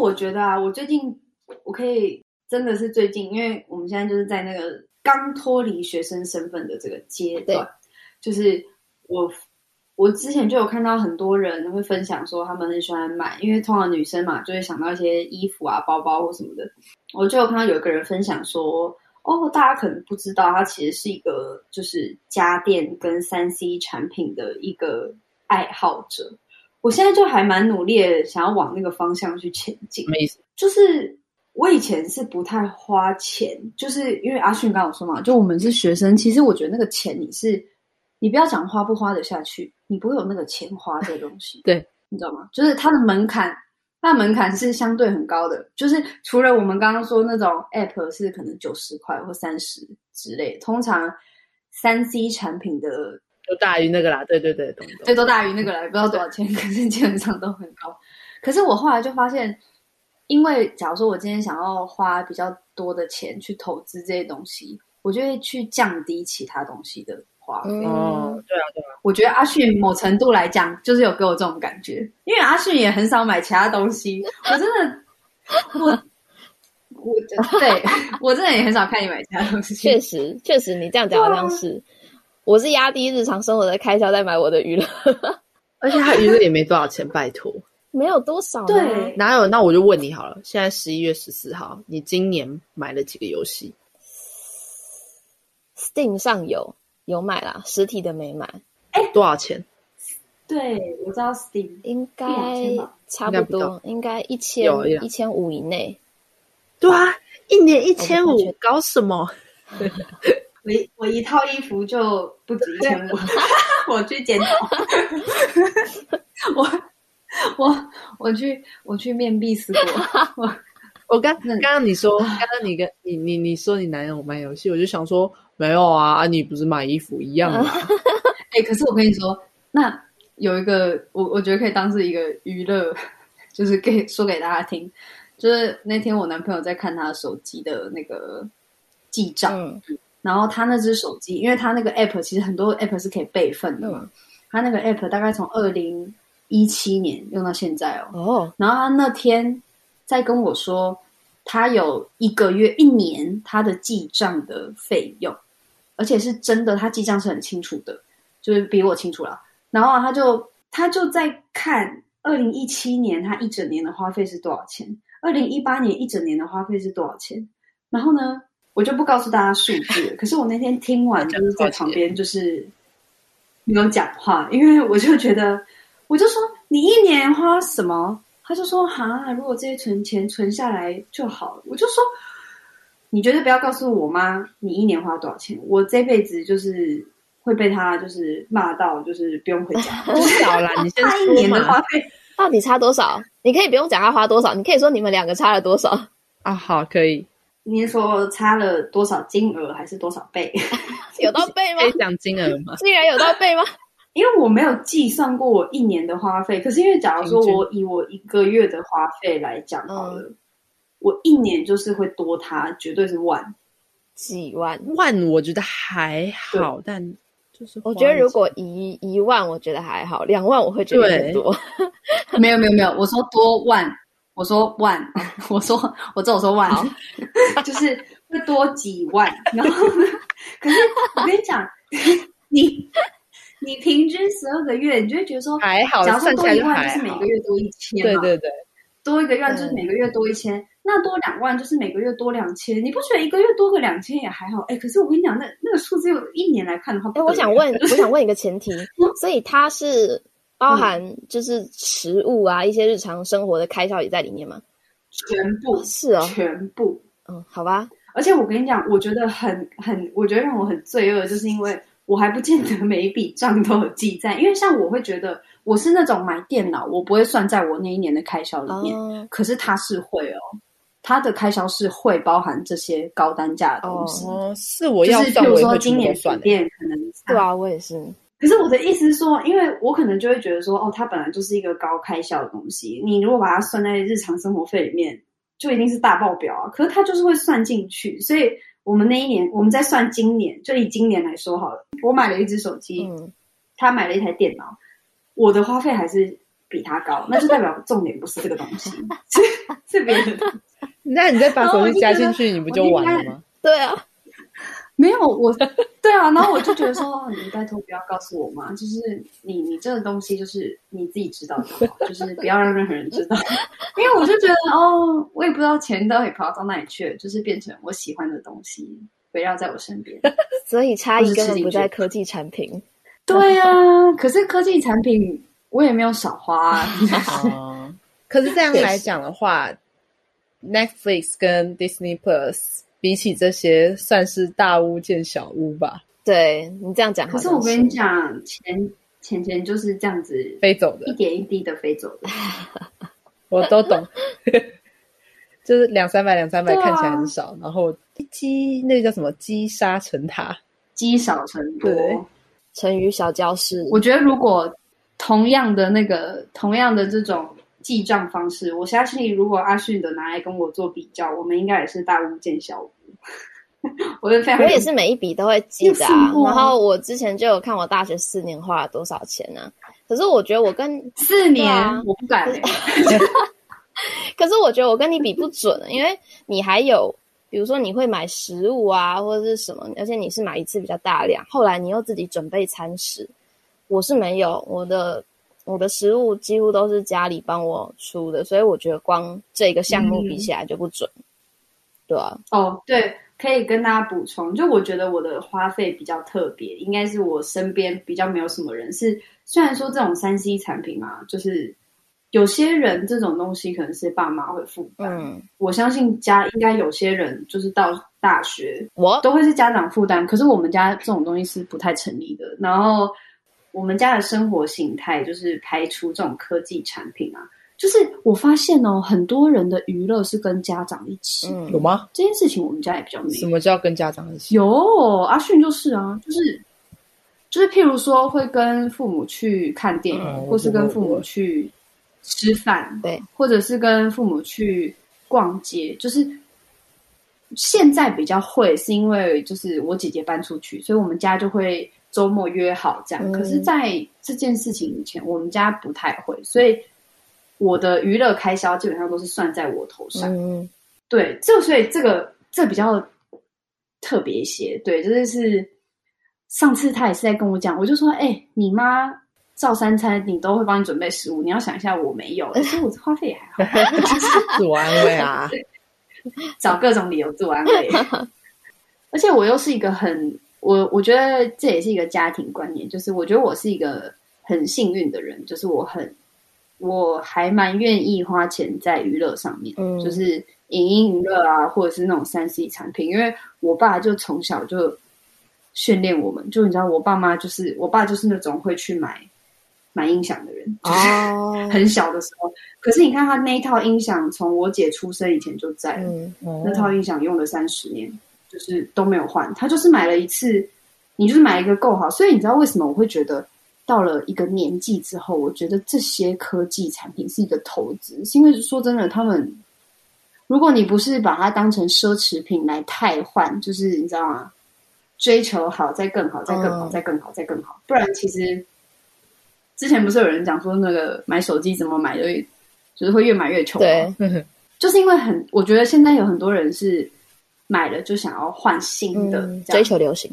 我觉得啊，我最近我可以真的是最近，因为我们现在就是在那个刚脱离学生身份的这个阶段，就是我我之前就有看到很多人会分享说他们很喜欢买，因为通常女生嘛就会想到一些衣服啊、包包或什么的。我就有看到有一个人分享说，哦，大家可能不知道，他其实是一个就是家电跟三 C 产品的一个爱好者。我现在就还蛮努力的，想要往那个方向去前进。什么意思？就是我以前是不太花钱，就是因为阿迅刚刚有说嘛，就我们是学生，其实我觉得那个钱你是，你不要讲花不花得下去，你不会有那个钱花这个东西。对，你知道吗？就是它的门槛，它的门槛是相对很高的。就是除了我们刚刚说那种 app 是可能九十块或三十之类，通常三 C 产品的。都大于那个啦，对对对，懂懂。对，都大于那个啦，不知道多少钱，可是基本上都很高。可是我后来就发现，因为假如说我今天想要花比较多的钱去投资这些东西，我就会去降低其他东西的花费。哦，对啊，对啊。我觉得阿迅某程度来讲，就是有给我这种感觉，因为阿迅也很少买其他东西。我真的，我我对我真的也很少看你买其他东西。确实，确实，你这样讲好像是。我是压低日常生活的开销，在买我的娱乐，而且他娱乐也没多少钱，拜托，没有多少。对，哪有？那我就问你好了，现在十一月十四号，你今年买了几个游戏？Steam 上有有买啦，实体的没买。哎，多少钱？对，我知道 Steam 应该差不多，应该一千一千五以内。对啊，一年一千五，搞什么？我一我一套衣服就不止一千五，我去检讨。我我我去我去面壁思过。我 我刚刚刚你说，刚刚你跟你你你说你男友买游戏，我就想说没有啊，你不是买衣服一样吗？哎、欸，可是我跟你说，那有一个我我觉得可以当是一个娱乐，就是给说给大家听，就是那天我男朋友在看他手机的那个记账。嗯然后他那只手机，因为他那个 app 其实很多 app 是可以备份的嘛。嗯、他那个 app 大概从二零一七年用到现在哦。哦。然后他那天在跟我说，他有一个月、一年他的记账的费用，而且是真的，他记账是很清楚的，就是比我清楚了。然后他就他就在看二零一七年他一整年的花费是多少钱，二零一八年一整年的花费是多少钱。然后呢？我就不告诉大家数字，可是我那天听完就是在旁边就是没有讲话，因为我就觉得，我就说你一年花什么？他就说哈，如果这些存钱存下来就好了。我就说你绝对不要告诉我妈你一年花多少钱，我这辈子就是会被他就是骂到，就是不用回家。多少啦？你先一年的花费到底差多少？你可以不用讲他花多少，你可以说你们两个差了多少啊？好，可以。你是说差了多少金额，还是多少倍？有到倍吗？可以讲金额吗？竟然有到倍吗？因为我没有计算过我一年的花费，可是因为假如说我以我一个月的花费来讲好了，嗯、我一年就是会多它，绝对是万几万万，我觉得还好，但就是我觉得如果一一万，我觉得还好，两万我会觉得很多。没有没有没有，我说多万。我说万，我说我这我说万，好 就是会多几万。然后呢，可是我跟你讲，你你平均十二个月，你就会觉得说还好，假如说多一万，就就是每个月多一千，对对对，多一个月就是每个月多一千，那多两万就是每个月多两千，你不觉得一个月多个两千也还好？哎，可是我跟你讲，那那个数字有一年来看的话，哎，我想问，我想问一个前提，所以他是包含就是食物啊，一些日常生活的开销也在里面吗？全部是哦，全部，嗯，好吧。而且我跟你讲，我觉得很很，我觉得让我很罪恶，就是因为我还不见得每一笔账都有记在。因为像我会觉得，我是那种买电脑，我不会算在我那一年的开销里面。哦、可是他是会哦，他的开销是会包含这些高单价的东西。哦，是我要算，就是比如说今年水电可能对啊，我也是。可是我的意思是说，因为我可能就会觉得说，哦，它本来就是一个高开销的东西，你如果把它算在日常生活费里面。就一定是大爆表啊！可是它就是会算进去，所以我们那一年，我们在算今年，就以今年来说好了。我买了一只手机，嗯，他买了一台电脑，我的花费还是比他高，那就代表重点不是这个东西，是是别的。那你再把手机加进去，你不就完了吗？对啊。没有我，对啊，然后我就觉得说，你拜托不要告诉我嘛，就是你你这个东西就是你自己知道就好，就是不要让任何人知道，因为我就觉得哦，我也不知道钱到底跑到哪里去了，就是变成我喜欢的东西围绕在我身边，所以差异根本不在科技产品。对啊，可是科技产品我也没有少花啊。哦，可是这样来讲的话，Netflix 跟 Disney Plus。比起这些，算是大巫见小巫吧。对，你这样讲，可是我跟你讲，钱钱钱就是这样子飞走的，一点一滴的飞走的。我都懂，就是两三百两三百看起来很少，啊、然后积那个叫什么积沙成塔，积少成多，成语小教室。我觉得如果同样的那个同样的这种。记账方式，我相信如果阿迅的拿来跟我做比较，我们应该也是大巫见小巫。我也非常，我也是每一笔都会记的啊。然后我之前就有看我大学四年花了多少钱呢、啊？可是我觉得我跟 四年、啊、我不敢、欸。可是我觉得我跟你比不准，因为你还有，比如说你会买食物啊，或者是什么，而且你是买一次比较大量，后来你又自己准备餐食，我是没有我的。我的食物几乎都是家里帮我出的，所以我觉得光这个项目比起来就不准，嗯、对啊。哦，对，可以跟大家补充，就我觉得我的花费比较特别，应该是我身边比较没有什么人是。虽然说这种三 C 产品嘛，就是有些人这种东西可能是爸妈会负担，嗯，我相信家应该有些人就是到大学我都会是家长负担，可是我们家这种东西是不太成立的，然后。我们家的生活形态就是排除这种科技产品啊，就是我发现哦，很多人的娱乐是跟家长一起，嗯、有吗？这件事情我们家也比较没有。什么叫跟家长一起？有阿迅就是啊，就是就是譬如说会跟父母去看电影，嗯、或是跟父母去吃饭，对，或者是跟父母去逛街，就是现在比较会，是因为就是我姐姐搬出去，所以我们家就会。周末约好这样，嗯、可是，在这件事情以前，我们家不太会，所以我的娱乐开销基本上都是算在我头上。嗯，对，这所以这个这比较特别一些。对，就是是上次他也是在跟我讲，我就说，哎、欸，你妈照三餐，你都会帮你准备食物，你要想一下，我没有，其实我花费也还好，自我安慰啊，找各种理由自我安慰，而且我又是一个很。我我觉得这也是一个家庭观念，就是我觉得我是一个很幸运的人，就是我很我还蛮愿意花钱在娱乐上面，嗯，就是影音娱乐啊，或者是那种三 C 产品，因为我爸就从小就训练我们，就你知道，我爸妈就是我爸就是那种会去买买音响的人，就是，很小的时候，可是你看他那一套音响，从我姐出生以前就在了，嗯嗯，那套音响用了三十年。就是都没有换，他就是买了一次，你就是买一个够好，所以你知道为什么我会觉得到了一个年纪之后，我觉得这些科技产品是一个投资，是因为说真的，他们如果你不是把它当成奢侈品来汰换，就是你知道吗？追求好，再更好，再更好，再更好，再更好，不然其实之前不是有人讲说那个买手机怎么买的，就是会越买越穷，对，就是因为很，我觉得现在有很多人是。买了就想要换新的，嗯，追求流行。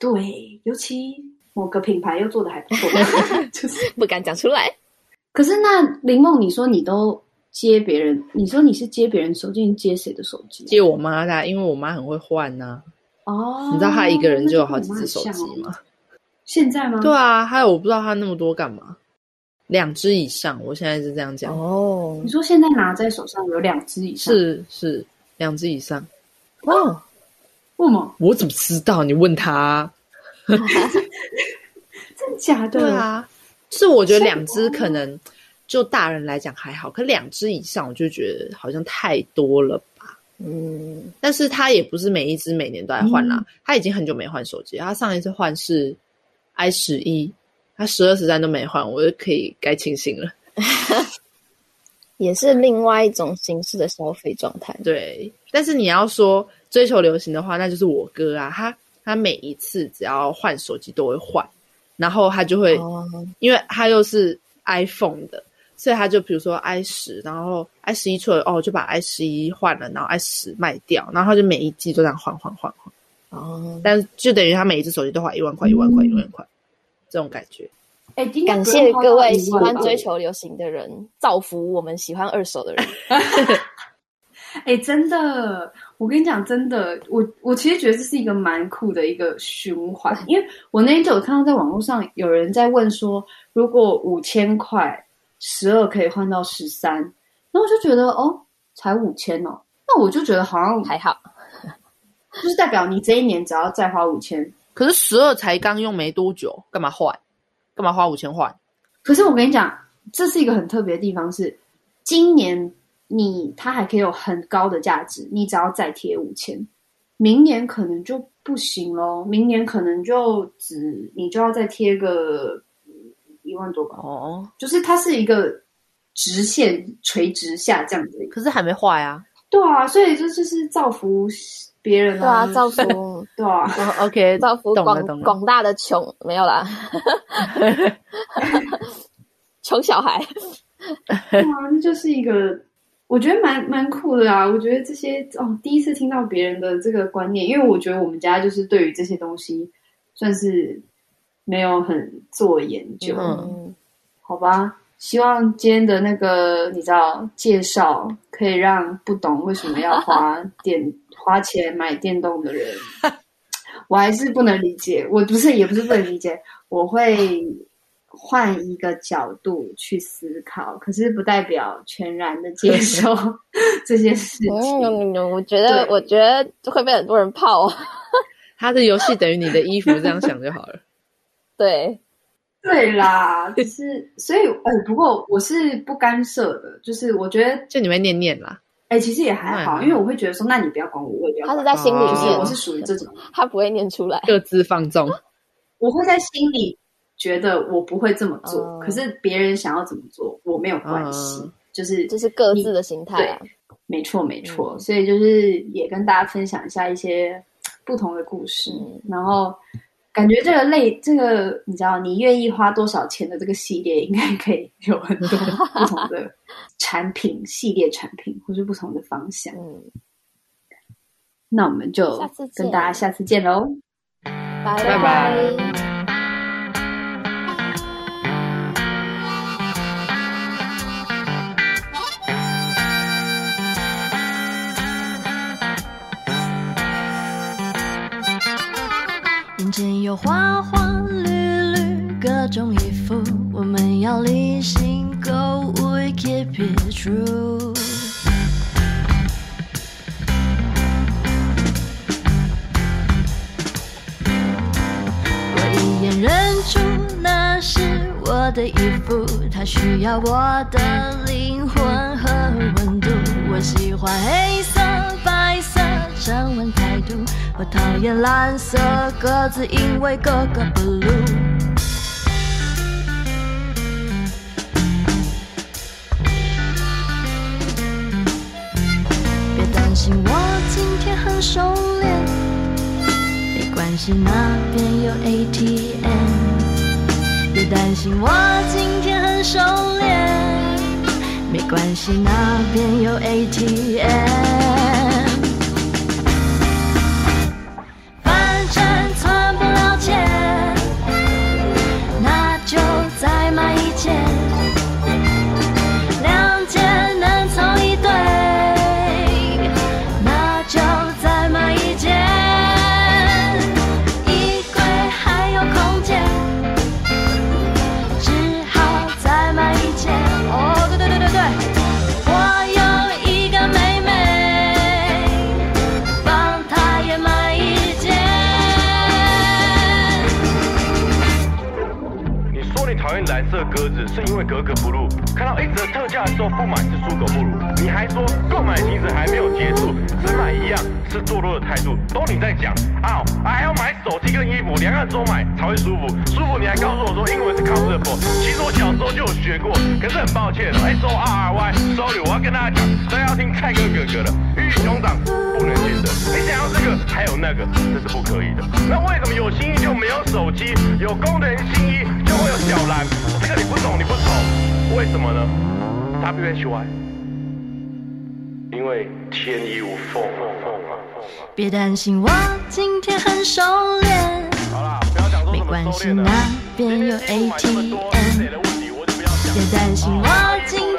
对，尤其某个品牌又做的还不错，就是不敢讲出来。可是那林梦，你说你都接别人，你说你是接别人手机，你接谁的手机？接我妈的，因为我妈很会换呐。哦，你知道她一个人就有好几只手机吗？现在吗？对啊，还有我不知道她那么多干嘛，两只以上，我现在是这样讲。哦，你说现在拿在手上有两只以上？是是，两只以上。哦，为什么？我怎么知道？你问他。真的假的？对啊。是我觉得两只可能就大人来讲还好，可两只以上我就觉得好像太多了吧。嗯，但是他也不是每一只每年都在换啦，嗯、他已经很久没换手机，他上一次换是 i 十一，他十二十三都没换，我就可以该庆幸了。也是另外一种形式的消费状态。对，但是你要说追求流行的话，那就是我哥啊，他他每一次只要换手机都会换。然后他就会，oh. 因为他又是 iPhone 的，所以他就比如说 i 十，然后 i 十一出了，哦，就把 i 十一换了，然后 i 十卖掉，然后他就每一季都这样换换换换。哦，oh. 但就等于他每一只手机都花一万块、一万块、一万块，这种感觉。哎，感谢各位喜欢追求流行的人，造福我们喜欢二手的人。哎，真的。我跟你讲，真的，我我其实觉得这是一个蛮酷的一个循环，因为我那天就有看到在网络上有人在问说，如果五千块十二可以换到十三，然后我就觉得哦，才五千哦，那我就觉得好像还好，就是代表你这一年只要再花五千，可是十二才刚用没多久，干嘛换？干嘛花五千换？可是我跟你讲，这是一个很特别的地方是今年。你它还可以有很高的价值，你只要再贴五千，明年可能就不行咯，明年可能就只你就要再贴个一万多吧。哦，就是它是一个直线垂直下降的，可是还没坏啊。对啊，所以这就是造福别人啊，对啊，造福 对啊。Oh, OK，造福广广大的穷没有啦，穷小孩。对啊，那就是一个。我觉得蛮蛮酷的啊！我觉得这些哦，第一次听到别人的这个观念，因为我觉得我们家就是对于这些东西算是没有很做研究，嗯，好吧。希望今天的那个你知道介绍，可以让不懂为什么要花电花钱买电动的人，我还是不能理解。我不是也不是不能理解，我会。换一个角度去思考，可是不代表全然的接受 这些事情。嗯，我觉得，我觉得会被很多人泡。他的游戏等于你的衣服，这样想就好了。对，对啦，就是所以，哎，不过我是不干涉的，就是我觉得，就你会念念啦。哎，其实也还好，因为我会觉得说，那你不要管我，我也不要管。他是在心里，就是我是属于这种，他不会念出来，各自放纵。我会在心里。觉得我不会这么做，嗯、可是别人想要怎么做，我没有关系，嗯、就是这是各自的心态啊。没错，没错，嗯、所以就是也跟大家分享一下一些不同的故事，嗯、然后感觉这个类这个你知道，你愿意花多少钱的这个系列，应该可以有很多不同的 产品系列产品，或是不同的方向。嗯，那我们就跟大家下次见喽，拜拜。先有花花绿绿各种衣服，我们要理性购物，keep it true。我一眼认出那是我的衣服，它需要我的灵魂和温度。我喜欢黑色、白色，沉稳态度。我讨厌蓝色格子，因为格格不入。别担心，我今天很熟练，没关系，那边有 ATM。别担心，我今天很熟练，没关系，那边有 ATM。因为格格不入，看到一折特价的时候不买是猪狗不如。你还说购买其实还没有结束，只买一样是堕落的态度，都你在讲啊，还要买手机跟衣服，两样都买才会舒服，舒服你还告诉我说英文是 comfortable，其实我小时候就有学过，可是很抱歉，S O R R Y，sorry，我要跟大家讲，都要听蔡哥哥哥的，鱼与熊掌不能兼得，你想要这个还有那个，这是不可以的。那为什么有新衣就没有手机，有功能新衣会有小兰？这个你不懂，你不懂，为什么呢？W H Y，因为天衣无缝。别担心，我今天很熟练。好啦，不要讲说没关系，那边有 ATM。别担心，我今